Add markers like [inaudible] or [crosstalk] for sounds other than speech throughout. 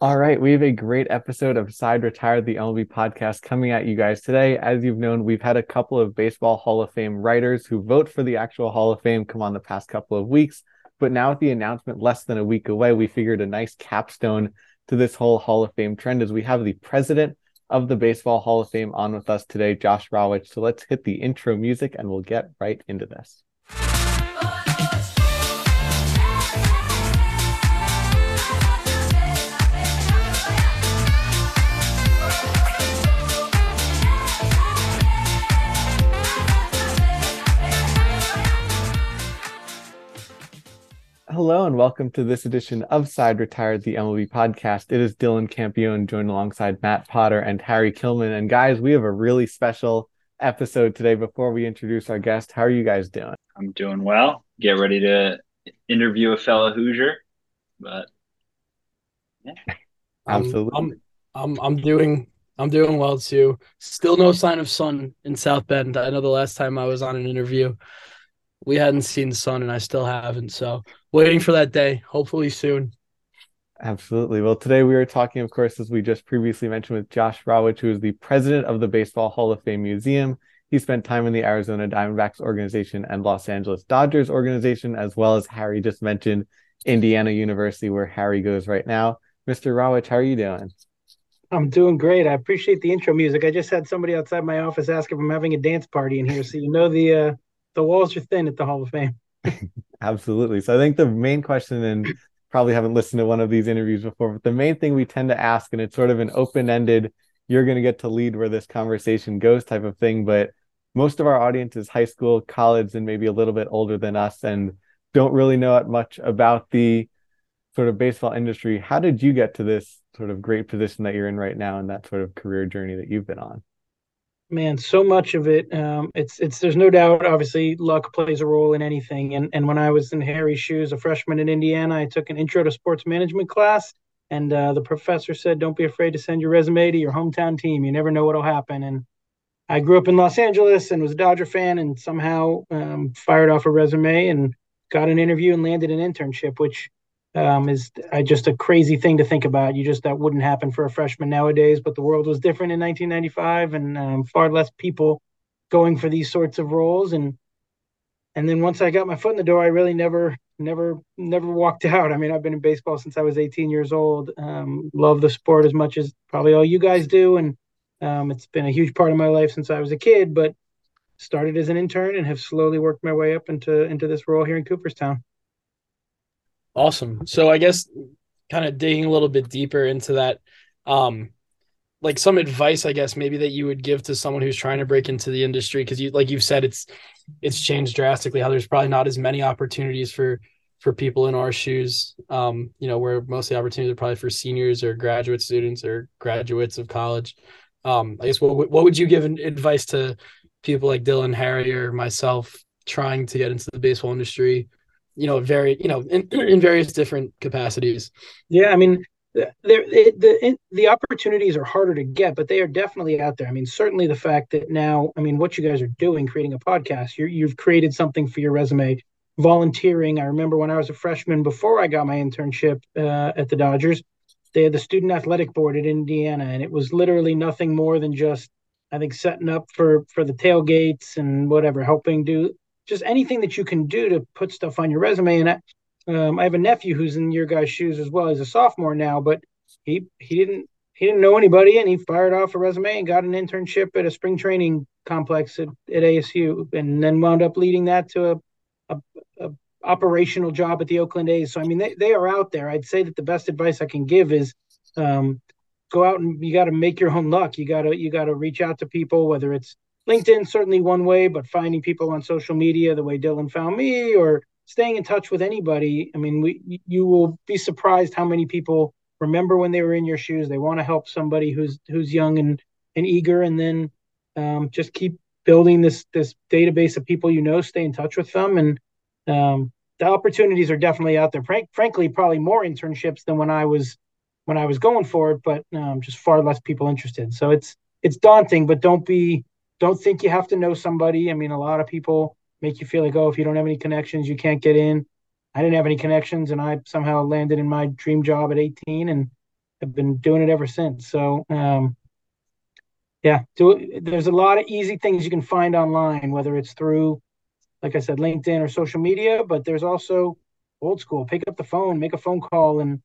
All right, we have a great episode of Side Retired, the MLB podcast coming at you guys today. As you've known, we've had a couple of Baseball Hall of Fame writers who vote for the actual Hall of Fame come on the past couple of weeks. But now, with the announcement less than a week away, we figured a nice capstone to this whole Hall of Fame trend is we have the president of the Baseball Hall of Fame on with us today, Josh Rawitch. So let's hit the intro music and we'll get right into this. Hello and welcome to this edition of Side Retired, the MLB podcast. It is Dylan Campione joined alongside Matt Potter and Harry Kilman. And guys, we have a really special episode today. Before we introduce our guest, how are you guys doing? I'm doing well. Get ready to interview a fellow Hoosier, but yeah, [laughs] absolutely. I'm, I'm, I'm doing I'm doing well too. Still no sign of sun in South Bend. I know the last time I was on an interview, we hadn't seen sun, and I still haven't. So waiting for that day, hopefully soon. Absolutely. Well, today we are talking, of course, as we just previously mentioned, with Josh Rawitch, who is the president of the Baseball Hall of Fame Museum. He spent time in the Arizona Diamondbacks organization and Los Angeles Dodgers organization, as well as Harry just mentioned, Indiana University, where Harry goes right now. Mr. Rawitch, how are you doing? I'm doing great. I appreciate the intro music. I just had somebody outside my office ask if I'm having a dance party in here, so you know the uh, the walls are thin at the Hall of Fame. [laughs] Absolutely. So I think the main question, and probably haven't listened to one of these interviews before, but the main thing we tend to ask, and it's sort of an open ended, you're going to get to lead where this conversation goes type of thing. But most of our audience is high school, college, and maybe a little bit older than us and don't really know much about the sort of baseball industry. How did you get to this sort of great position that you're in right now and that sort of career journey that you've been on? Man, so much of it. Um, it's it's there's no doubt. Obviously, luck plays a role in anything. And and when I was in Harry's shoes, a freshman in Indiana, I took an intro to sports management class, and uh, the professor said, "Don't be afraid to send your resume to your hometown team. You never know what'll happen." And I grew up in Los Angeles and was a Dodger fan, and somehow um, fired off a resume and got an interview and landed an internship, which um, is uh, just a crazy thing to think about. You just that wouldn't happen for a freshman nowadays, but the world was different in 1995, and um, far less people going for these sorts of roles. And and then once I got my foot in the door, I really never, never, never walked [laughs] out. I mean, I've been in baseball since I was 18 years old. Um, love the sport as much as probably all you guys do, and um, it's been a huge part of my life since I was a kid. But started as an intern and have slowly worked my way up into into this role here in Cooperstown. Awesome. So I guess kind of digging a little bit deeper into that, um, like some advice, I guess maybe that you would give to someone who's trying to break into the industry, because you, like you've said, it's it's changed drastically. How there's probably not as many opportunities for for people in our shoes. Um, you know, where most of the opportunities are probably for seniors or graduate students or graduates of college. Um, I guess what what would you give advice to people like Dylan, Harry, or myself trying to get into the baseball industry? You know, very, you know, in, [clears throat] in various different capacities. Yeah, I mean, there the the opportunities are harder to get, but they are definitely out there. I mean, certainly the fact that now, I mean, what you guys are doing, creating a podcast, you you've created something for your resume. Volunteering. I remember when I was a freshman, before I got my internship uh, at the Dodgers, they had the student athletic board at Indiana, and it was literally nothing more than just, I think, setting up for for the tailgates and whatever, helping do just anything that you can do to put stuff on your resume. And I, um, I have a nephew who's in your guys' shoes as well. He's a sophomore now, but he he didn't he didn't know anybody, and he fired off a resume and got an internship at a spring training complex at, at ASU, and then wound up leading that to a, a, a operational job at the Oakland A's. So I mean, they they are out there. I'd say that the best advice I can give is. Um, go out and you got to make your own luck. You got to you got to reach out to people, whether it's LinkedIn certainly one way, but finding people on social media the way Dylan found me or staying in touch with anybody. I mean, we you will be surprised how many people remember when they were in your shoes. They want to help somebody who's who's young and and eager, and then um, just keep building this this database of people you know. Stay in touch with them, and um, the opportunities are definitely out there. Frank, frankly, probably more internships than when I was when I was going for it, but um, just far less people interested. So it's it's daunting, but don't be don't think you have to know somebody. I mean, a lot of people make you feel like, oh, if you don't have any connections, you can't get in. I didn't have any connections, and I somehow landed in my dream job at 18, and I've been doing it ever since. So, um, yeah, do, there's a lot of easy things you can find online, whether it's through, like I said, LinkedIn or social media, but there's also old school. Pick up the phone, make a phone call, and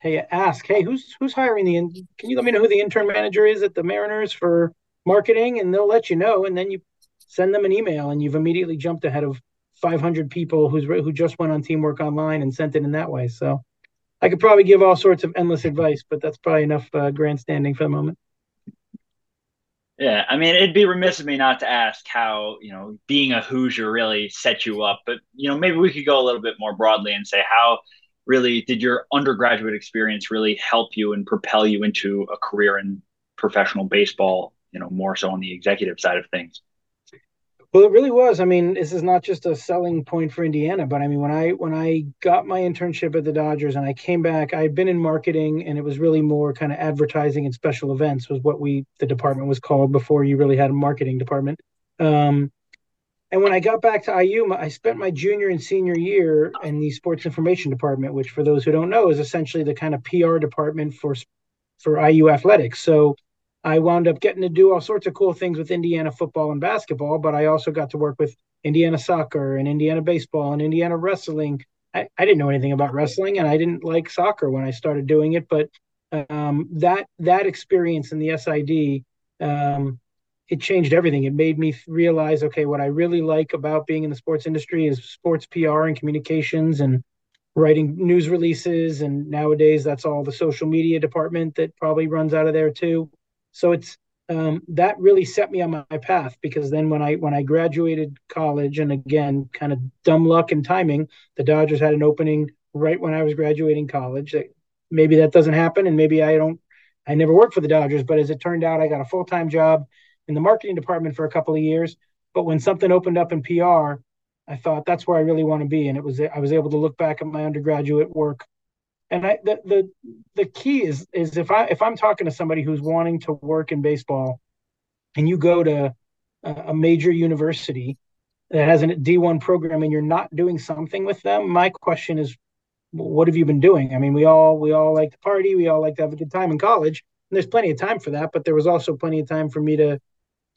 hey, ask, hey, who's who's hiring the? Can you let me know who the intern manager is at the Mariners for marketing? And they'll let you know, and then you send them an email, and you've immediately jumped ahead of 500 people who's who just went on Teamwork Online and sent it in that way. So I could probably give all sorts of endless advice, but that's probably enough uh, grandstanding for the moment. Yeah, I mean, it'd be remiss of me not to ask how you know being a Hoosier really set you up, but you know maybe we could go a little bit more broadly and say how really did your undergraduate experience really help you and propel you into a career in professional baseball? You know, more so on the executive side of things. Well, it really was. I mean, this is not just a selling point for Indiana, but I mean, when I when I got my internship at the Dodgers and I came back, I had been in marketing, and it was really more kind of advertising and special events was what we the department was called before you really had a marketing department. Um, and when I got back to IU, I spent my junior and senior year in the sports information department, which, for those who don't know, is essentially the kind of PR department for for IU athletics. So I wound up getting to do all sorts of cool things with Indiana football and basketball, but I also got to work with Indiana soccer and Indiana baseball and Indiana wrestling. I, I didn't know anything about wrestling and I didn't like soccer when I started doing it, but um, that that experience in the SID um, it changed everything. It made me realize, okay, what I really like about being in the sports industry is sports PR and communications and writing news releases. And nowadays, that's all the social media department that probably runs out of there too. So it's um, that really set me on my path because then when I when I graduated college and again kind of dumb luck and timing, the Dodgers had an opening right when I was graduating college. Maybe that doesn't happen, and maybe I don't. I never worked for the Dodgers, but as it turned out, I got a full time job in the marketing department for a couple of years. But when something opened up in PR, I thought that's where I really want to be, and it was I was able to look back at my undergraduate work and I, the, the the key is is if I if I'm talking to somebody who's wanting to work in baseball, and you go to a major university that has a D1 program and you're not doing something with them, my question is, what have you been doing? I mean, we all we all like to party, we all like to have a good time in college, and there's plenty of time for that. But there was also plenty of time for me to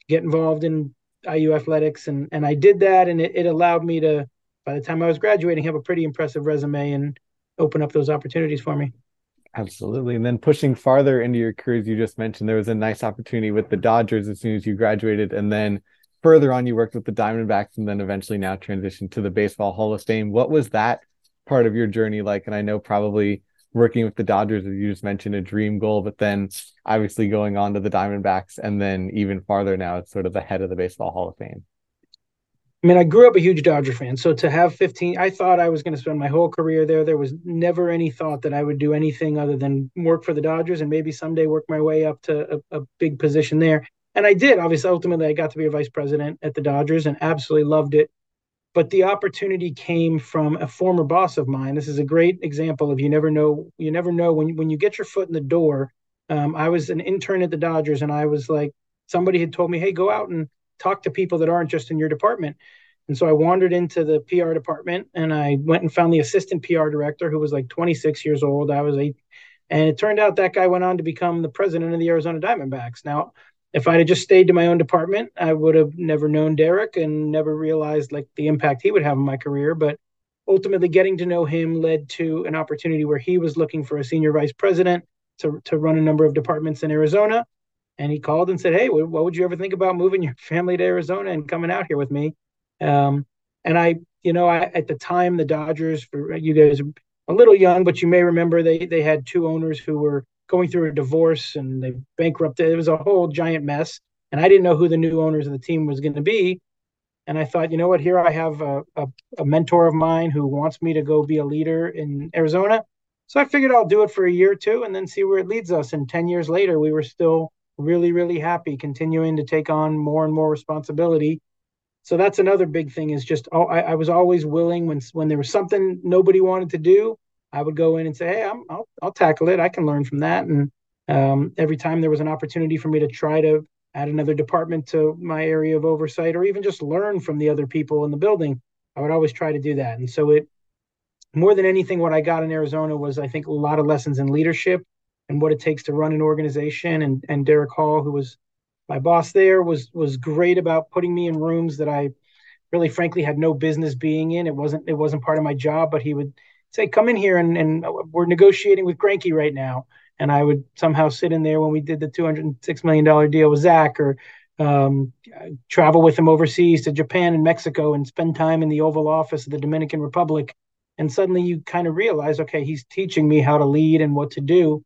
get involved in IU athletics, and and I did that, and it, it allowed me to, by the time I was graduating, have a pretty impressive resume and open up those opportunities for me. Absolutely. And then pushing farther into your careers, you just mentioned there was a nice opportunity with the Dodgers as soon as you graduated. And then further on, you worked with the Diamondbacks and then eventually now transitioned to the Baseball Hall of Fame. What was that part of your journey like? And I know probably working with the Dodgers, as you just mentioned, a dream goal, but then obviously going on to the Diamondbacks and then even farther now, it's sort of the head of the Baseball Hall of Fame. I mean, I grew up a huge Dodger fan. So to have 15, I thought I was going to spend my whole career there. There was never any thought that I would do anything other than work for the Dodgers and maybe someday work my way up to a, a big position there. And I did. Obviously, ultimately, I got to be a vice president at the Dodgers and absolutely loved it. But the opportunity came from a former boss of mine. This is a great example of you never know. You never know when when you get your foot in the door. Um, I was an intern at the Dodgers, and I was like, somebody had told me, "Hey, go out and talk to people that aren't just in your department. And so I wandered into the PR department and I went and found the assistant PR director who was like 26 years old. I was eight. And it turned out that guy went on to become the president of the Arizona Diamondbacks. Now, if I'd have just stayed to my own department, I would have never known Derek and never realized like the impact he would have on my career. But ultimately getting to know him led to an opportunity where he was looking for a senior vice president to, to run a number of departments in Arizona and he called and said, "Hey, what would you ever think about moving your family to Arizona and coming out here with me?" Um, and I, you know, I, at the time the Dodgers, for you guys a little young, but you may remember they they had two owners who were going through a divorce and they bankrupted. It was a whole giant mess, and I didn't know who the new owners of the team was going to be. And I thought, you know what? Here I have a, a, a mentor of mine who wants me to go be a leader in Arizona. So I figured I'll do it for a year or two and then see where it leads us. And 10 years later, we were still really, really happy continuing to take on more and more responsibility. So that's another big thing is just oh, I, I was always willing when when there was something nobody wanted to do, I would go in and say, hey, I'm, I'll I'll tackle it. I can learn from that. And um, every time there was an opportunity for me to try to add another department to my area of oversight, or even just learn from the other people in the building, I would always try to do that. And so it more than anything, what I got in Arizona was I think a lot of lessons in leadership and what it takes to run an organization. And and Derek Hall, who was my boss there, was was great about putting me in rooms that I really frankly had no business being in. It wasn't it wasn't part of my job, but he would say, "Come in here," and and we're negotiating with Greinke right now, and I would somehow sit in there when we did the two hundred six million dollar deal with Zack, or um, travel with him overseas to Japan and Mexico, and spend time in the Oval Office of the Dominican Republic. And suddenly you kind of realize, okay, he's teaching me how to lead and what to do.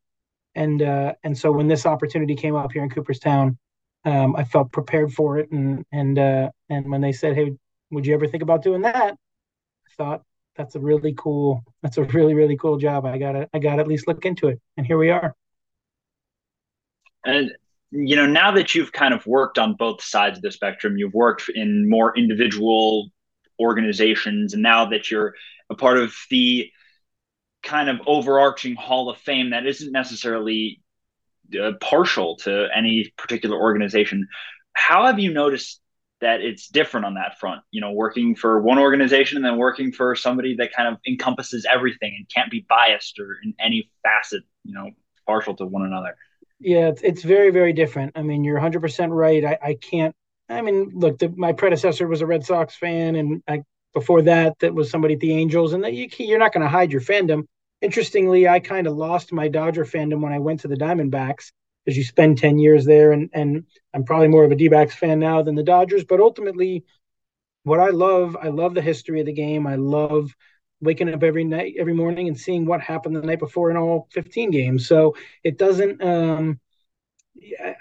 And uh, and so when this opportunity came up here in Cooperstown, um, I felt prepared for it. And and uh, and when they said, "Hey, would you ever think about doing that?" I thought that's a really cool. That's a really really cool job. I gotta I gotta at least look into it. And here we are. And you know, now that you've kind of worked on both sides of the spectrum, you've worked in more individual organizations, and now that you're a part of the kind of overarching Hall of Fame that isn't necessarily uh, partial to any particular organization. How have you noticed that it's different on that front? You know, working for one organization and then working for somebody that kind of encompasses everything and can't be biased or in any facet, you know, partial to one another. Yeah, it's, very, very different. I mean, you're 100% right. I, I can't, I mean, look, the, my predecessor was a Red Sox fan, and I, before that, that was somebody at the Angels, and that you, you're not going to hide your fandom interestingly, I kind of lost my Dodger fandom when I went to the Diamondbacks because you spend 10 years there. And, and I'm probably more of a D backs fan now than the Dodgers. But ultimately, what I love, I love the history of the game. I love waking up every night, every morning and seeing what happened the night before in all 15 games. So it doesn't, um,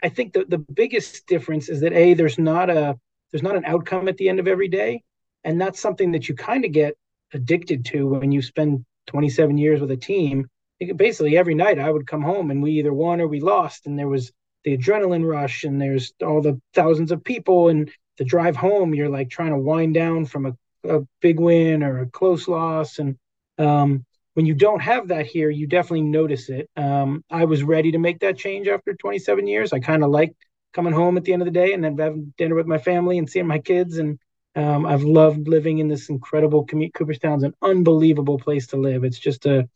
I think the, the biggest difference is that A, there's not a, there's not an outcome at the end of every day. And that's something that you kind of get addicted to when you spend 27 years with a team, basically every night I would come home and we either won or we lost. And there was the adrenaline rush and there's all the thousands of people. And the drive home, you're like trying to wind down from a, a big win or a close loss. And um, when you don't have that here, you definitely notice it. Um, I was ready to make that change after 27 years. I kind of liked coming home at the end of the day and then having dinner with my family and seeing my kids and um, I've loved living in this incredible community. Cooperstown's an unbelievable place to live. It's just a,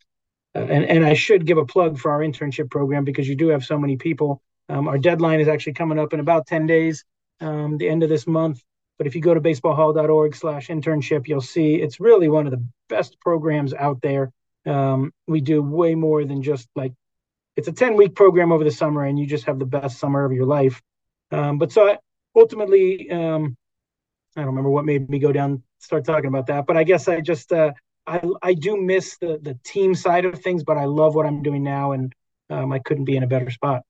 uh, and, and I should give a plug for our internship program because you do have so many people. Um, our deadline is actually coming up in about 10 days, um, the end of this month. But if you go to baseballhall.org slash internship, you'll see it's really one of the best programs out there. Um, we do way more than just like, it's a 10 week program over the summer and you just have the best summer of your life. Um, but so I, ultimately, um, I don't remember what made me go down start talking about that, but I guess I just uh, I I do miss the the team side of things, but I love what I'm doing now, and um, I couldn't be in a better spot.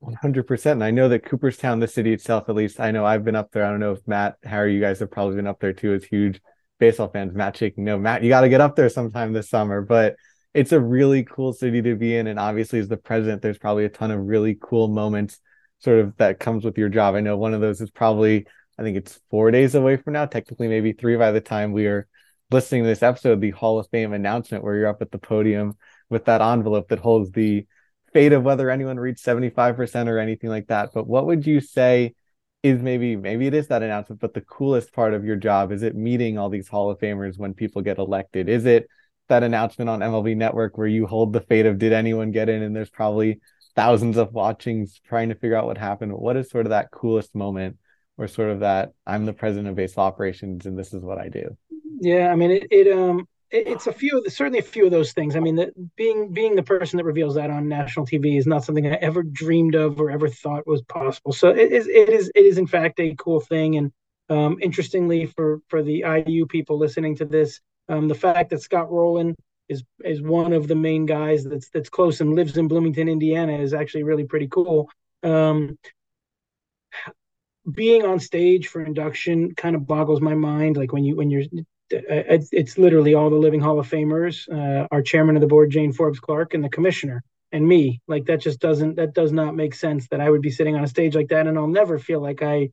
One hundred percent. And I know that Cooperstown, the city itself, at least I know I've been up there. I don't know if Matt, Harry, you guys have probably been up there too as huge baseball fans. Matt shaking no, Matt, you got to get up there sometime this summer. But it's a really cool city to be in, and obviously as the president, there's probably a ton of really cool moments, sort of that comes with your job. I know one of those is probably I think it's four days away from now, technically maybe three by the time we are listening to this episode, the Hall of Fame announcement where you're up at the podium with that envelope that holds the fate of whether anyone reached 75% or anything like that. But what would you say is maybe maybe it is that announcement, but the coolest part of your job is it meeting all these Hall of Famers when people get elected? Is it that announcement on MLB Network where you hold the fate of did anyone get in and there's probably thousands of watchings trying to figure out what happened? What is sort of that coolest moment or sort of that I'm the president of baseball operations and this is what I do? Yeah, I mean it. it um, it, it's a few, certainly a few of those things. I mean, that being being the person that reveals that on national TV is not something I ever dreamed of or ever thought was possible. So it is, it is, it is in fact a cool thing. And um, interestingly, for for the IU people listening to this, um, the fact that Scott Rolen is is one of the main guys that's that's close and lives in Bloomington, Indiana, is actually really pretty cool. Um, being on stage for induction kind of boggles my mind. Like when you when you're it's, it's literally all the living Hall of Famers, uh, our chairman of the board, Jane Forbes Clark, and the commissioner, and me. Like that just doesn't that does not make sense that I would be sitting on a stage like that, and I'll never feel like I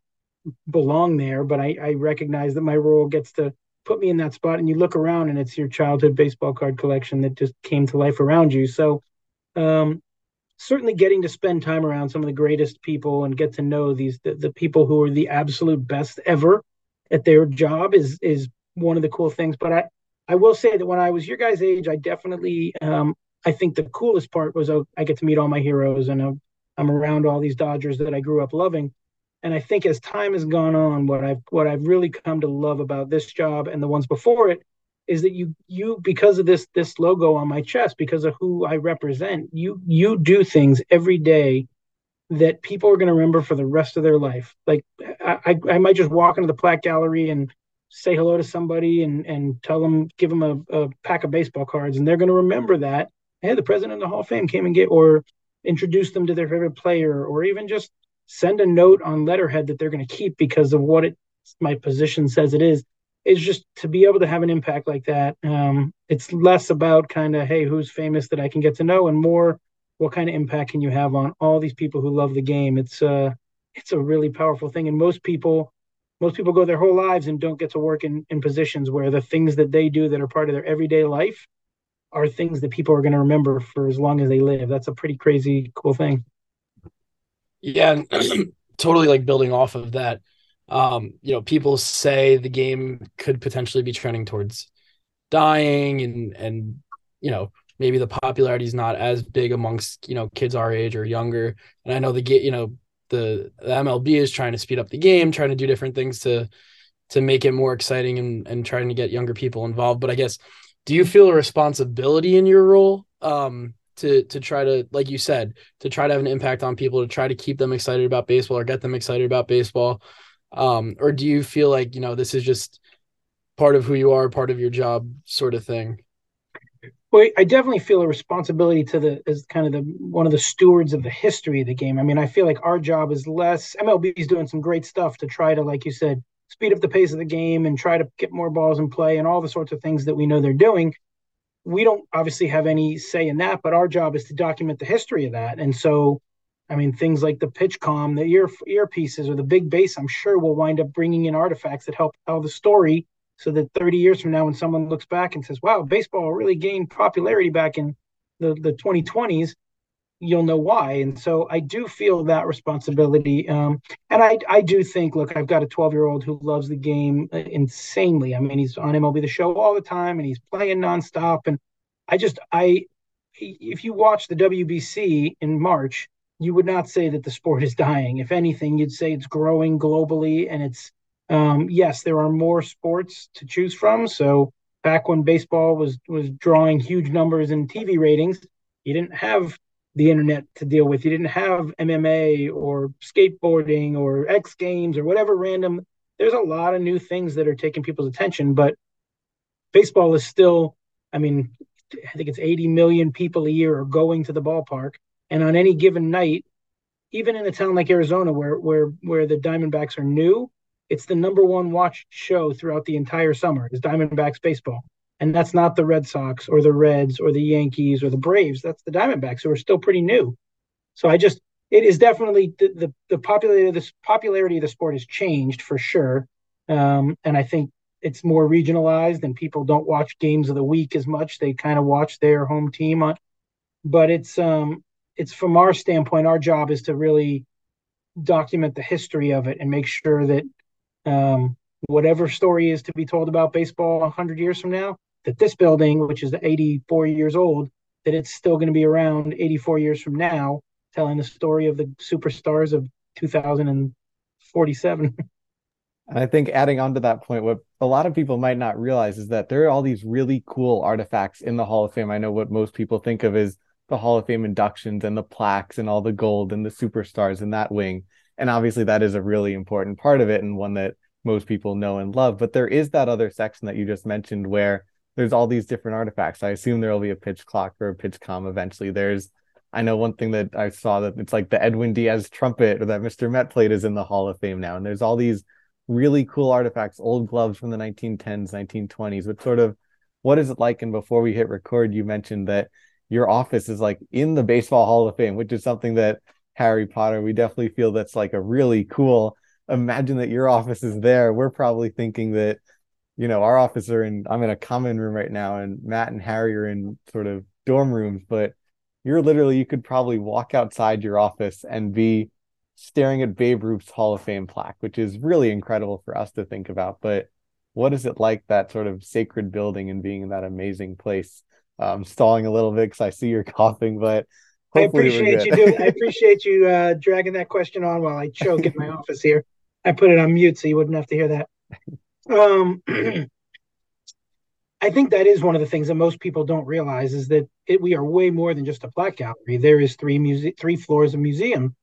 belong there. But I, I recognize that my role gets to put me in that spot, and you look around, and it's your childhood baseball card collection that just came to life around you. So um, certainly getting to spend time around some of the greatest people and get to know these the, the people who are the absolute best ever at their job is is one of the cool things. But I I will say that when I was your guys' age, I definitely um, I think the coolest part was oh, I get to meet all my heroes and I'm, I'm around all these Dodgers that I grew up loving. And I think as time has gone on, what I've what I've really come to love about this job and the ones before it is that you you because of this this logo on my chest, because of who I represent, you you do things every day that people are going to remember for the rest of their life. Like I, I might just walk into the plaque gallery and say hello to somebody and and tell them, give them a, a pack of baseball cards, and they're going to remember that. Hey, the president of the Hall of Fame came and get, or introduce them to their favorite player, or even just send a note on letterhead that they're going to keep because of what it my position says it is. Is just to be able to have an impact like that. Um, it's less about kind of hey, who's famous that I can get to know, and more what kind of impact can you have on all these people who love the game? It's uh it's a really powerful thing. And most people most people go their whole lives and don't get to work in, in positions where the things that they do that are part of their everyday life are things that people are going to remember for as long as they live. That's a pretty crazy cool thing. Yeah, [clears throat] totally like building off of that. Um, you know, people say the game could potentially be trending towards dying and and you know, maybe the popularity is not as big amongst you know kids our age or younger. And i know the get you know the, the mlb is trying to speed up the game trying to do different things to to make it more exciting and and trying to get younger people involved. But i guess do you feel a responsibility in your role um to to try to like you said to try to have an impact on people to try to keep them excited about baseball or get them excited about baseball um or do you feel like you know this is just part of who you are part of your job sort of thing well, I definitely feel a responsibility to the as kind of the one of the stewards of the history of the game. I mean, I feel like our job is less. MLB is doing some great stuff to try to, like you said, speed up the pace of the game and try to get more balls in play and all the sorts of things that we know they're doing. We don't obviously have any say in that, but our job is to document the history of that. And so, I mean, things like the PitchCom, the ear earpieces, or the big bass, I'm sure will wind up bringing in artifacts that help tell the story so that 30 years from now when someone looks back and says wow baseball really gained popularity back in the, the 2020s you'll know why. And so i do feel that responsibility um, and I, I do think look i've got a 12 year old who loves the game uh, insanely. I mean he's on mlb the show all the time and he's playing nonstop and i just i if you watch the wbc in march you would not say that the sport is dying if anything you'd say it's growing globally and it's um, yes, there are more sports to choose from. So back when baseball was was drawing huge numbers in TV ratings, you didn't have the internet to deal with. You didn't have MMA or skateboarding or X Games or whatever random. There's a lot of new things that are taking people's attention, but baseball is still. I mean, I think it's 80 million people a year are going to the ballpark, and on any given night, even in a town like Arizona, where where where the Diamondbacks are new, it's the number one watched show throughout the entire summer is Diamondbacks baseball. And that's not the Red Sox or the Reds or the Yankees or the Braves. That's the Diamondbacks who are still pretty new. So I just it is definitely the the, the popularity of this popularity of the sport has changed for sure. Um, and I think it's more regionalized and people don't watch games of the week as much. They kind of watch their home team on but it's um it's from our standpoint, our job is to really document the history of it and make sure that um, whatever story is to be told about baseball 100 years from now, that this building, which is 84 years old, that it's still going to be around 84 years from now, telling the story of the superstars of 2047. [laughs] And I think adding on to that point, what a lot of people might not realize is that there are all these really cool artifacts in the Hall of Fame. I know what most people think of is the Hall of Fame inductions and the plaques and all the gold and the superstars in that wing. And obviously that is a really important part of it and one that most people know and love. But there is that other section that you just mentioned where there's all these different artifacts. I assume there will be a pitch clock or a PitchCom eventually. There's i know one thing that i saw that it's like the edwin diaz trumpet or that mr met plate is in the hall of fame now. And there's all these really cool artifacts old gloves from the 1910s 1920s but sort of what is it like? And before we hit record you mentioned that your office is like in the baseball hall of fame which is something that Harry Potter, we definitely feel that's like a really cool. Imagine that your office is there. We're probably thinking that, you know, our office are in. I'm in a common room right now, and Matt and Harry are in sort of dorm rooms. But you're literally, you could probably walk outside your office and be staring at Babe Ruth's Hall of Fame plaque, which is really incredible for us to think about. But what is it like that sort of sacred building and being in that amazing place? Um, stalling a little bit because I see you're [laughs] coughing, but I appreciate you doing. I [laughs] appreciate you uh, dragging that question on while I choke in my [laughs] office here. I put it on mute so you wouldn't have to hear that. Um, [clears throat] I think that is one of the things that most people don't realize is that it, we are way more than just a plaque gallery. There is three muse- three floors of museum,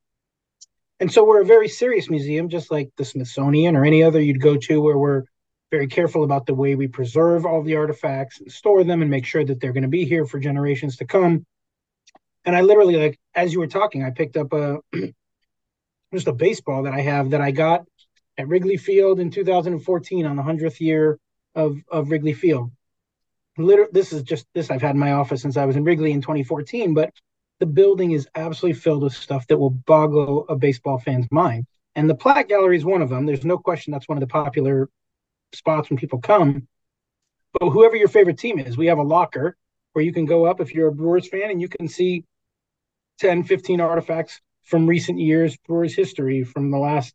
and so we're a very serious museum, just like the Smithsonian or any other you'd go to, where we're very careful about the way we preserve all the artifacts and store them and make sure that they're going to be here for generations to come. And I literally, like, as you were talking, I picked up a [clears throat] just a baseball that I have that I got at Wrigley Field in 2014 on the hundredth year of of Wrigley Field literally this is just this I've had in my office since I was in Wrigley in 2014, but the building is absolutely filled with stuff that will boggle a baseball fan's mind. And the plaque gallery is one of them. There's no question that's one of the popular spots when people come. But whoever your favorite team is, we have a locker where you can go up if you're a Brewers fan and you can see 10, 15 artifacts from recent years, Brewers history from the last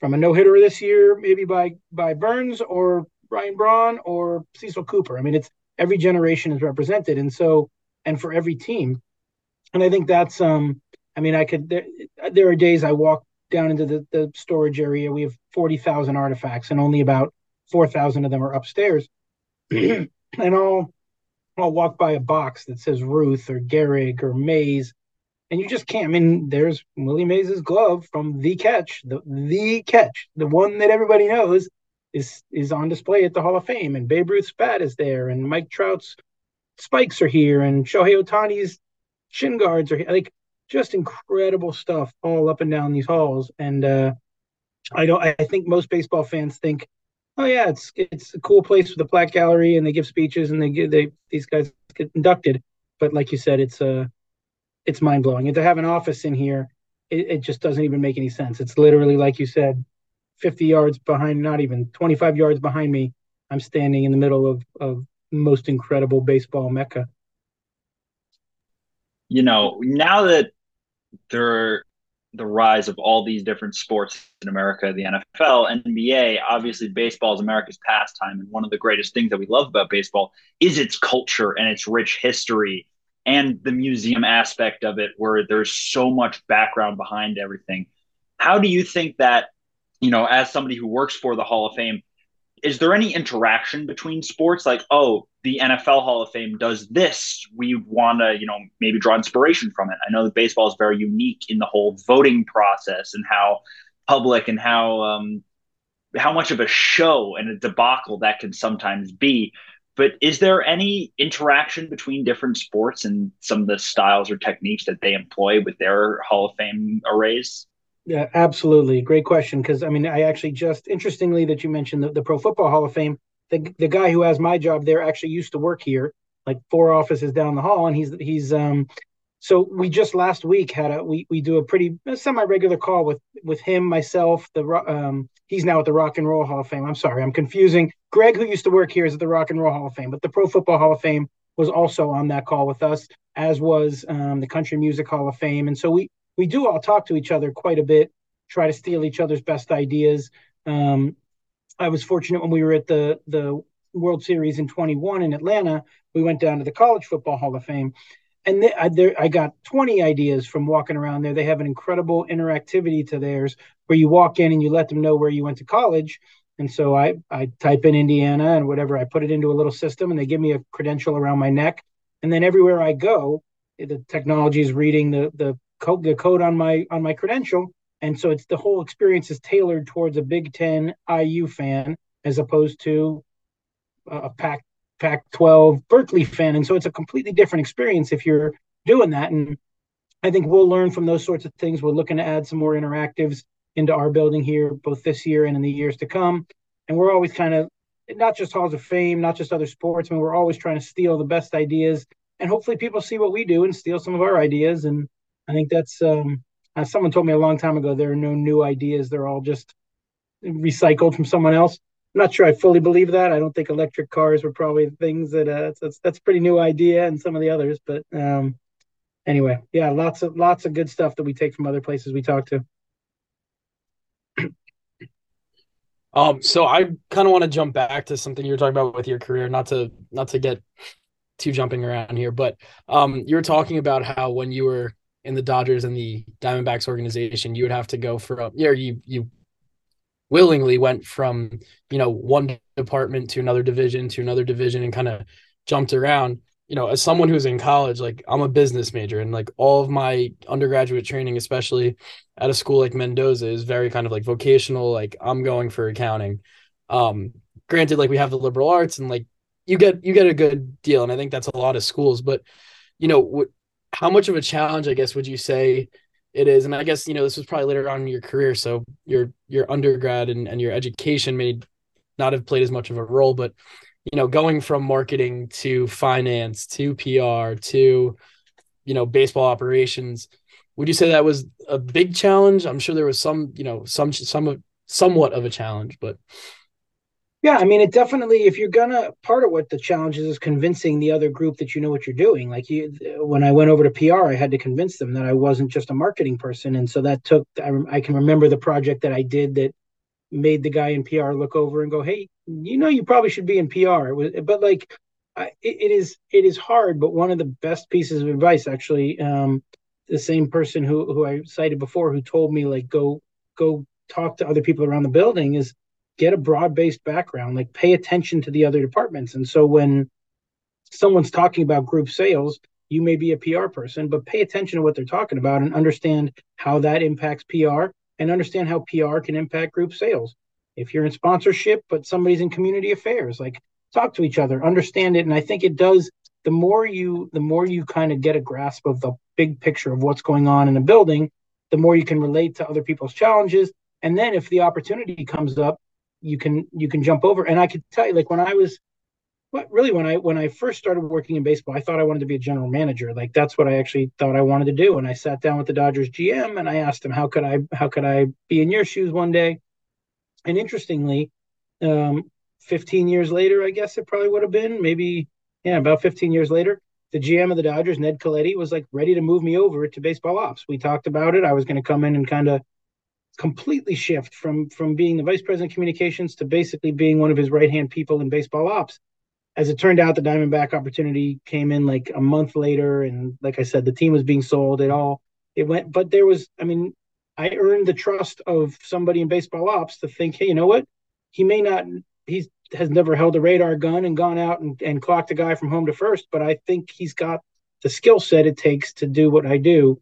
from a no-hitter this year, maybe by by Burnes or Ryan Braun or Cecil Cooper. I mean, it's every generation is represented and so and for every team and i think that's um i mean i could there, there are days i walk down into the, the storage area we have 40,000 artifacts and only about 4,000 of them are upstairs [clears throat] and I'll I'll walk by a box that says Ruth or Gehrig or Mays and you just can't I mean there's Willie Mays's glove from the catch the the catch the one that everybody knows is is on display at the Hall of Fame, and Babe Ruth's bat is there, and Mike Trout's spikes are here, and Shohei Ohtani's shin guards are here. Like just incredible stuff all up and down these halls. And uh, I don't. I think most baseball fans think, oh yeah, it's it's a cool place with a plaque gallery, and they give speeches, and they give they these guys get inducted. But like you said, it's uh it's mind blowing. And to have an office in here, it, it just doesn't even make any sense. It's literally like you said, 50 yards behind, not even 25 yards behind me, I'm standing in the middle of, of most incredible baseball mecca. You know, now that there the rise of all these different sports in America, the NFL, NBA, obviously baseball is America's pastime. And one of the greatest things that we love about baseball is its culture and its rich history and the museum aspect of it, where there's so much background behind everything. How do you think that you know, as somebody who works for the Hall of Fame, is there any interaction between sports? Like, oh, the NFL Hall of Fame does this. We want to, you know, maybe draw inspiration from it. I know that baseball is very unique in the whole voting process and how public and how um, how much of a show and a debacle that can sometimes be. But is there any interaction between different sports and some of the styles or techniques that they employ with their Hall of Fame arrays? Yeah, absolutely. Great question. Because I mean, I actually just interestingly that you mentioned the, the Pro Football Hall of Fame. The the guy who has my job there actually used to work here, like four offices down the hall, and he's he's um. So we just last week had a we we do a pretty semi regular call with with him, myself, the um. He's now at the Rock and Roll Hall of Fame. I'm sorry, I'm confusing. Greg, who used to work here, is at the Rock and Roll Hall of Fame, but the Pro Football Hall of Fame was also on that call with us, as was um, the Country Music Hall of Fame, and so we we do all talk to each other quite a bit, try to steal each other's best ideas. Um, I was fortunate when we were at the the World Series in 21 in Atlanta. We went down to the College Football Hall of Fame, and they, I, there, I got 20 ideas from walking around there. They have an incredible interactivity to theirs, where you walk in and you let them know where you went to college. And so I I type in Indiana and whatever I put it into a little system, and they give me a credential around my neck. And then everywhere I go, the technology is reading the the code, the code on my on my credential, and so it's the whole experience is tailored towards a Big Ten IU fan as opposed to a Pac Pac 12 Berkeley fan, and so it's a completely different experience if you're doing that. And I think we'll learn from those sorts of things. We're looking to add some more interactives into our building here, both this year and in the years to come. And we're always kind of not just halls of fame, not just other sports. I mean, we're always trying to steal the best ideas, and hopefully people see what we do and steal some of our ideas and I think that's um, uh, someone told me a long time ago. There are no new ideas; they're all just recycled from someone else. I'm not sure I fully believe that. I don't think electric cars were probably things that uh, that's that's a pretty new idea, and some of the others. But um, anyway, yeah, lots of lots of good stuff that we take from other places we talk to. Um, so I kind of want to jump back to something you were talking about with your career, not to not to get too jumping around here, but um, you were talking about how when you were in the Dodgers and the Diamondbacks organization, you would have to go from yeah, you you willingly went from you know one department to another division to another division and kind of jumped around. You know as someone who's in college like i'm a business major and like all of my undergraduate training especially at a school like mendoza is very kind of like vocational like i'm going for accounting. Um granted like we have the liberal arts and like you get you get a good deal and i think that's a lot of schools but you know what how much of a challenge i guess would you say it is? And i guess you know this was probably later on in your career so your your undergrad and, and your education may not have played as much of a role but you know going from marketing to finance to pr to you know baseball operations would you say that was a big challenge? I'm sure there was some you know some some of somewhat of a challenge but yeah, I mean, it definitely. If you're gonna, part of what the challenge is is convincing the other group that you know what you're doing. Like you, when I went over to PR, I had to convince them that I wasn't just a marketing person, and so that took. I, I can remember the project that I did that made the guy in PR look over and go, "Hey, you know, you probably should be in PR." It was, but like, I, it, it is it is hard. But one of the best pieces of advice, actually, um, the same person who who I cited before, who told me like, go go talk to other people around the building, is get a broad based background, like pay attention to the other departments. And so when someone's talking about group sales, you may be a PR person, but pay attention to what they're talking about and understand how that impacts PR and understand how PR can impact group sales. If you're in sponsorship, but somebody's in community affairs, like talk to each other, understand it. And I think it does the more you the more you kind of get a grasp of the big picture of what's going on in a building, the more you can relate to other people's challenges. And then if the opportunity comes up, you can you can jump over. And I could tell you, like when I was, what really when I when I first started working in baseball, I thought I wanted to be a general manager. Like that's what I actually thought I wanted to do. And I sat down with the Dodgers GM and I asked him how could I how could I be in your shoes one day. And interestingly, um, 15 years later, I guess it probably would have been maybe yeah about 15 years later. The GM of the Dodgers, Ned Colletti, was like ready to move me over to baseball ops. We talked about it. I was going to come in and kind of completely shift from from being the vice president of communications to basically being one of his right hand people in baseball ops. As it turned out, the Diamondback opportunity came in like a month later, and like I said, the team was being sold. It all it went, but there was, I mean, I earned the trust of somebody in baseball ops to think, hey, you know what? He may not, he's has never held a radar gun and gone out and, and clocked a guy from home to first, but I think he's got the skill set it takes to do what I do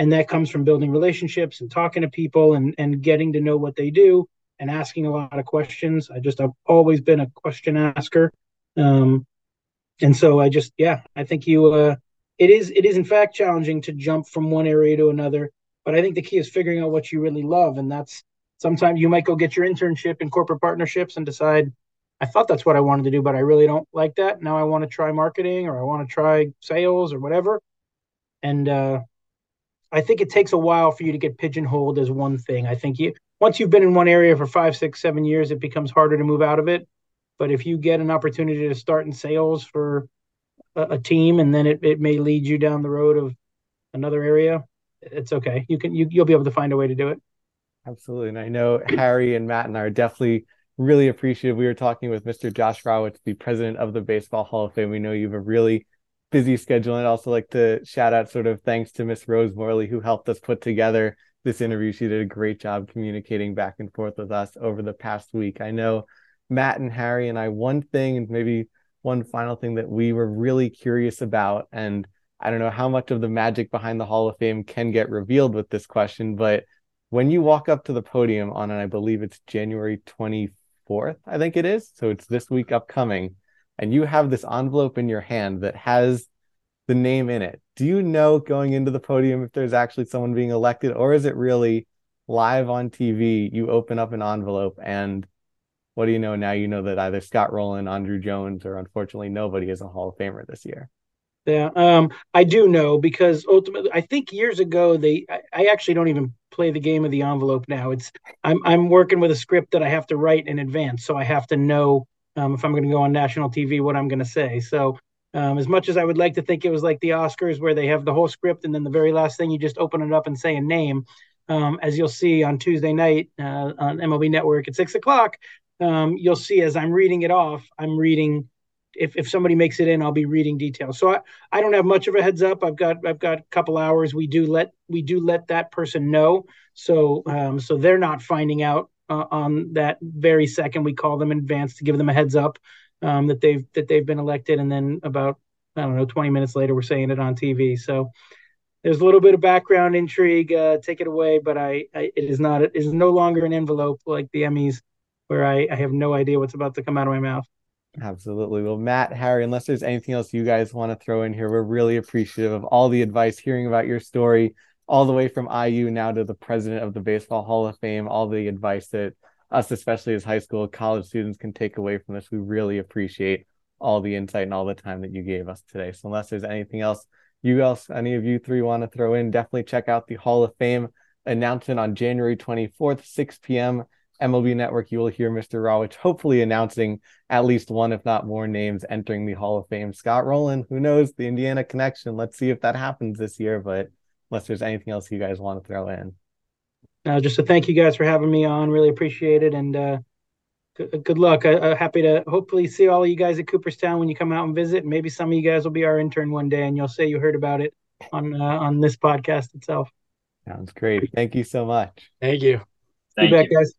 and that comes from building relationships and talking to people and and getting to know what they do and asking a lot of questions. I just i've always been a question asker. Um, and so i just yeah i think you uh, it is it is in fact challenging to jump from one area to another but i think the key is figuring out what you really love. And that's sometimes you might go get your internship in corporate partnerships and decide i thought that's what i wanted to do but i really don't like that. Now i want to try marketing or i want to try sales or whatever. And uh, I think it takes a while for you to get pigeonholed as one thing. I think you once you've been in one area for five, six, seven years, it becomes harder to move out of it. But if you get an opportunity to start in sales for a, a team, and then it, it may lead you down the road of another area, it's okay. You can you you'll be able to find a way to do it. Absolutely, and I know Harry and Matt and I are definitely really appreciative. We were talking with Mr. Josh Rawitch, the president of the Baseball Hall of Fame. We know you have a really busy schedule. And I'd also like to shout out sort of thanks to Miss Rose Morley who helped us put together this interview. She did a great job communicating back and forth with us over the past week. I know Matt and Harry and I, one thing and maybe one final thing that we were really curious about, and I don't know how much of the magic behind the Hall of Fame can get revealed with this question, but when you walk up to the podium on, and I believe it's January 24th, I think it is. So it's this week upcoming and you have this envelope in your hand that has the name in it. Do you know going into the podium if there's actually someone being elected, or is it really live on TV? You open up an envelope, and what do you know now? You know that either Scott Rolen, Andruw Jones, or unfortunately nobody is a Hall of Famer this year. Yeah, um, I do know because ultimately, I think years ago they. I, I, actually don't even play the game of the envelope now. It's I'm I'm working with a script that I have to write in advance, so I have to know um, if I'm going to go on national TV, what I'm going to say. So, um, as much as I would like to think it was like the Oscars where they have the whole script and then the very last thing you just open it up and say a name, um, as you'll see on Tuesday night uh, on MLB Network at six o'clock, um, you'll see as I'm reading it off, I'm reading if, if somebody makes it in, I'll be reading details. So I, I don't have much of a heads up. I've got I've got a couple hours. We do let we do let that person know. So um, so they're not finding out uh, on that very second. We call them in advance to give them a heads up um, that they've that they've been elected, and then about I don't know 20 minutes later we're saying it on TV. So there's a little bit of background intrigue. Uh, take it away, but I, I it is not it is no longer an envelope like the Emmys where I, I have no idea what's about to come out of my mouth. Absolutely. Well, Matt, Harry, unless there's anything else you guys want to throw in here, we're really appreciative of all the advice, hearing about your story, all the way from IU now to the president of the Baseball Hall of Fame, all the advice that us, especially as high school, college students, can take away from this. We really appreciate all the insight and all the time that you gave us today. So, unless there's anything else you else, any of you three want to throw in, definitely check out the Hall of Fame announcement on January 24th, 6 p.m. MLB Network, you will hear Mr. Rawitch hopefully announcing at least one, if not more, names entering the Hall of Fame. Scott Rolen, who knows the Indiana connection? Let's see if that happens this year. But unless there's anything else you guys want to throw in, uh, just to thank you guys for having me on. Really appreciate it, and uh, good, good luck. I, am happy to hopefully see all of you guys at Cooperstown when you come out and visit. Maybe some of you guys will be our intern one day, and you'll say you heard about it on uh, on this podcast itself. Sounds great. Thank you so much. Thank you. Thank you, back, guys.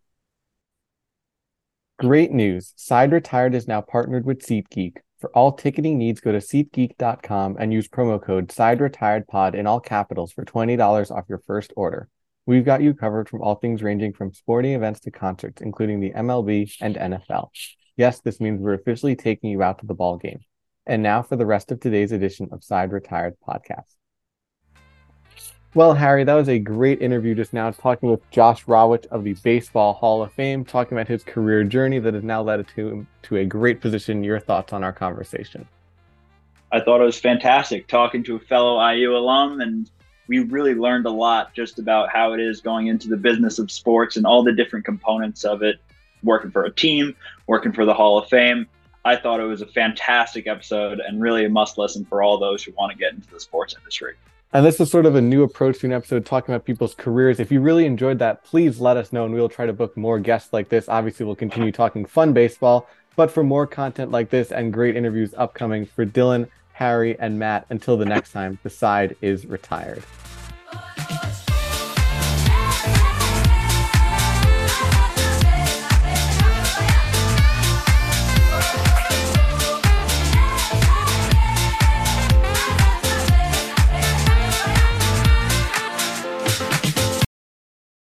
Great news. Side Retired is now partnered with SeatGeek. For all ticketing needs, go to SeatGeek.com and use promo code Side Retired Pod in all capitals for $20 off your first order. We've got you covered from all things ranging from sporting events to concerts, including the MLB and NFL. Yes, this means we're officially taking you out to the ball game. And now for the rest of today's edition of Side Retired Podcast. Well, Harry, that was a great interview just now, talking with Josh Rawitch of the Baseball Hall of Fame, talking about his career journey that has now led to to a great position. Your thoughts on our conversation? I thought it was fantastic talking to a fellow IU alum, and we really learned a lot just about how it is going into the business of sports and all the different components of it. Working for a team, working for the Hall of Fame. I thought it was a fantastic episode and really a must listen for all those who want to get into the sports industry. And this is sort of a new approach to an episode talking about people's careers. If you really enjoyed that, please let us know and we'll try to book more guests like this. Obviously, we'll continue talking fun baseball, but for more content like this and great interviews upcoming for Dylan, Harry, and Matt, until the next time, the side is retired.